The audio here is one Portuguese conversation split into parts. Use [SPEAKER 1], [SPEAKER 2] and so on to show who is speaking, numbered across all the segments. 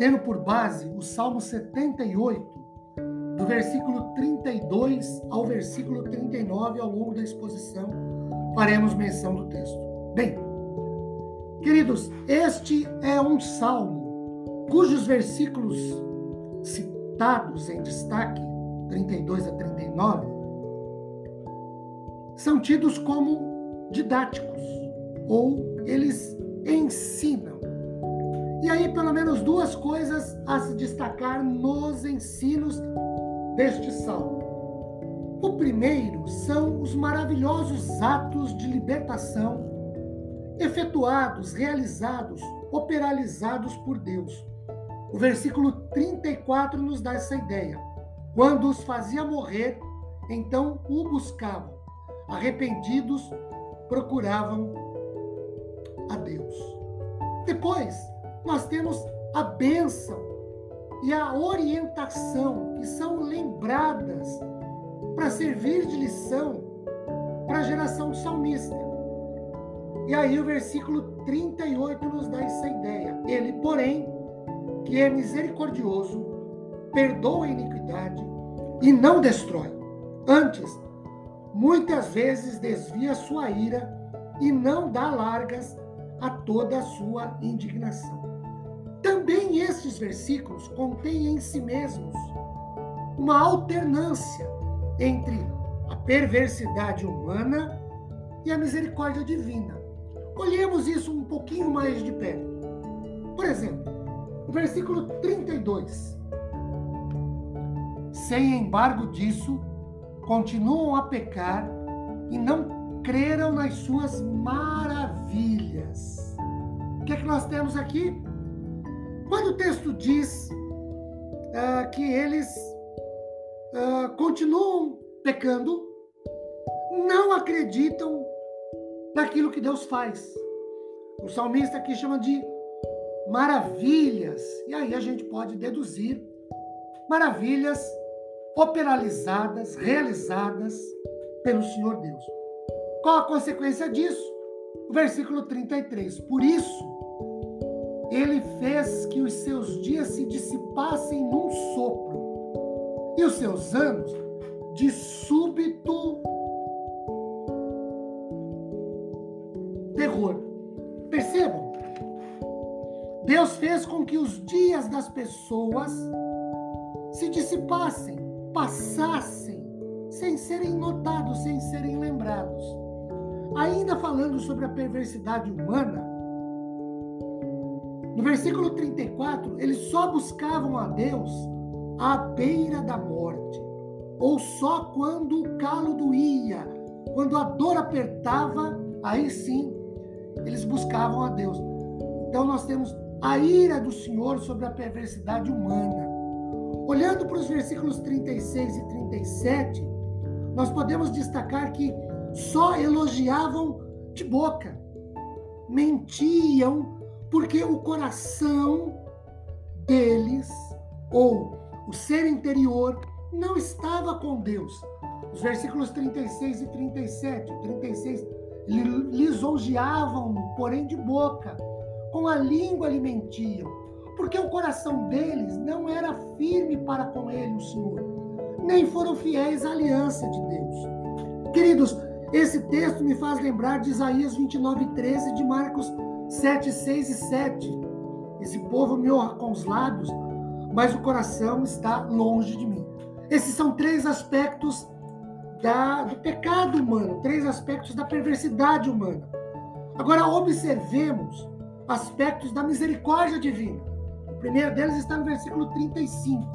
[SPEAKER 1] tendo por base o Salmo 78, do versículo 32 ao versículo 39, ao longo da exposição, faremos menção do texto. Bem, queridos, este é um salmo cujos versículos citados em destaque, 32 a 39, são tidos como didáticos, ou eles ensinam e aí, pelo menos duas coisas a se destacar nos ensinos deste salmo. O primeiro são os maravilhosos atos de libertação efetuados, realizados, operalizados por Deus. O versículo 34 nos dá essa ideia. Quando os fazia morrer, então o buscavam. Arrependidos, procuravam a Deus. Depois, nós temos a bênção e a orientação que são lembradas para servir de lição para a geração salmista. E aí o versículo 38 nos dá essa ideia. Ele, porém, que é misericordioso, perdoa a iniquidade e não destrói. Antes, muitas vezes desvia sua ira e não dá largas a toda a sua indignação. Também estes versículos contêm em si mesmos uma alternância entre a perversidade humana e a misericórdia divina. Olhemos isso um pouquinho mais de perto. Por exemplo, o versículo 32. Sem embargo disso, continuam a pecar e não creram nas suas maravilhas. O que é que nós temos aqui? Quando o texto diz uh, que eles uh, continuam pecando, não acreditam naquilo que Deus faz. O salmista aqui chama de maravilhas. E aí a gente pode deduzir maravilhas operalizadas, realizadas pelo Senhor Deus. Qual a consequência disso? O versículo 33. Por isso, ele fez que os seus dias se dissipassem num sopro, e os seus anos de súbito terror. Percebam? Deus fez com que os dias das pessoas se dissipassem, passassem, sem serem notados, sem serem lembrados. Ainda falando sobre a perversidade humana, no versículo 34, eles só buscavam a Deus à beira da morte, ou só quando o calo doía, quando a dor apertava, aí sim eles buscavam a Deus. Então nós temos a ira do Senhor sobre a perversidade humana. Olhando para os versículos 36 e 37, nós podemos destacar que só elogiavam de boca, mentiam porque o coração deles, ou o ser interior, não estava com Deus. Os versículos 36 e 37, 36, lisonjeavam, porém de boca, com a língua alimentiam, porque o coração deles não era firme para com ele, o Senhor, nem foram fiéis à aliança de Deus. Queridos, esse texto me faz lembrar de Isaías 29, 13, de Marcos 7, 6 e 7. Esse povo me honra com os lábios, mas o coração está longe de mim. Esses são três aspectos da, do pecado humano, três aspectos da perversidade humana. Agora, observemos aspectos da misericórdia divina. O primeiro deles está no versículo 35.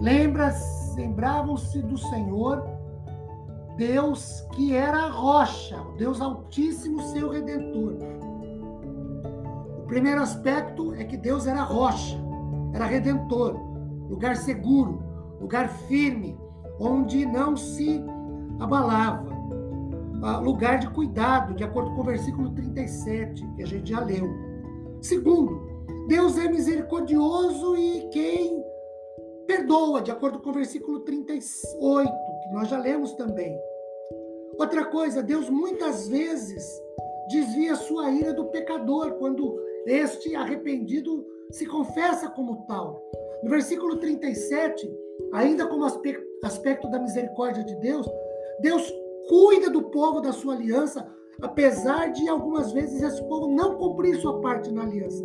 [SPEAKER 1] Lembra, lembravam-se do Senhor, Deus que era a rocha, o Deus Altíssimo, seu redentor. O primeiro aspecto é que Deus era rocha, era redentor, lugar seguro, lugar firme, onde não se abalava, ah, lugar de cuidado, de acordo com o versículo 37, que a gente já leu. Segundo, Deus é misericordioso e quem perdoa, de acordo com o versículo 38, que nós já lemos também. Outra coisa, Deus muitas vezes desvia sua ira do pecador quando este arrependido se confessa como tal. No versículo 37, ainda como aspecto da misericórdia de Deus, Deus cuida do povo da sua aliança, apesar de algumas vezes esse povo não cumprir sua parte na aliança.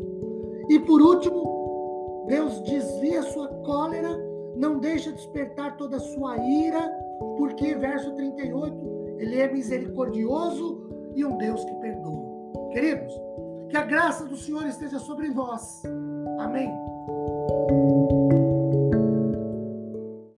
[SPEAKER 1] E por último, Deus desvia sua cólera, não deixa despertar toda a sua ira, porque, verso 38, ele é misericordioso e um Deus que perdoa. Queridos, que a graça do Senhor esteja sobre vós. Amém.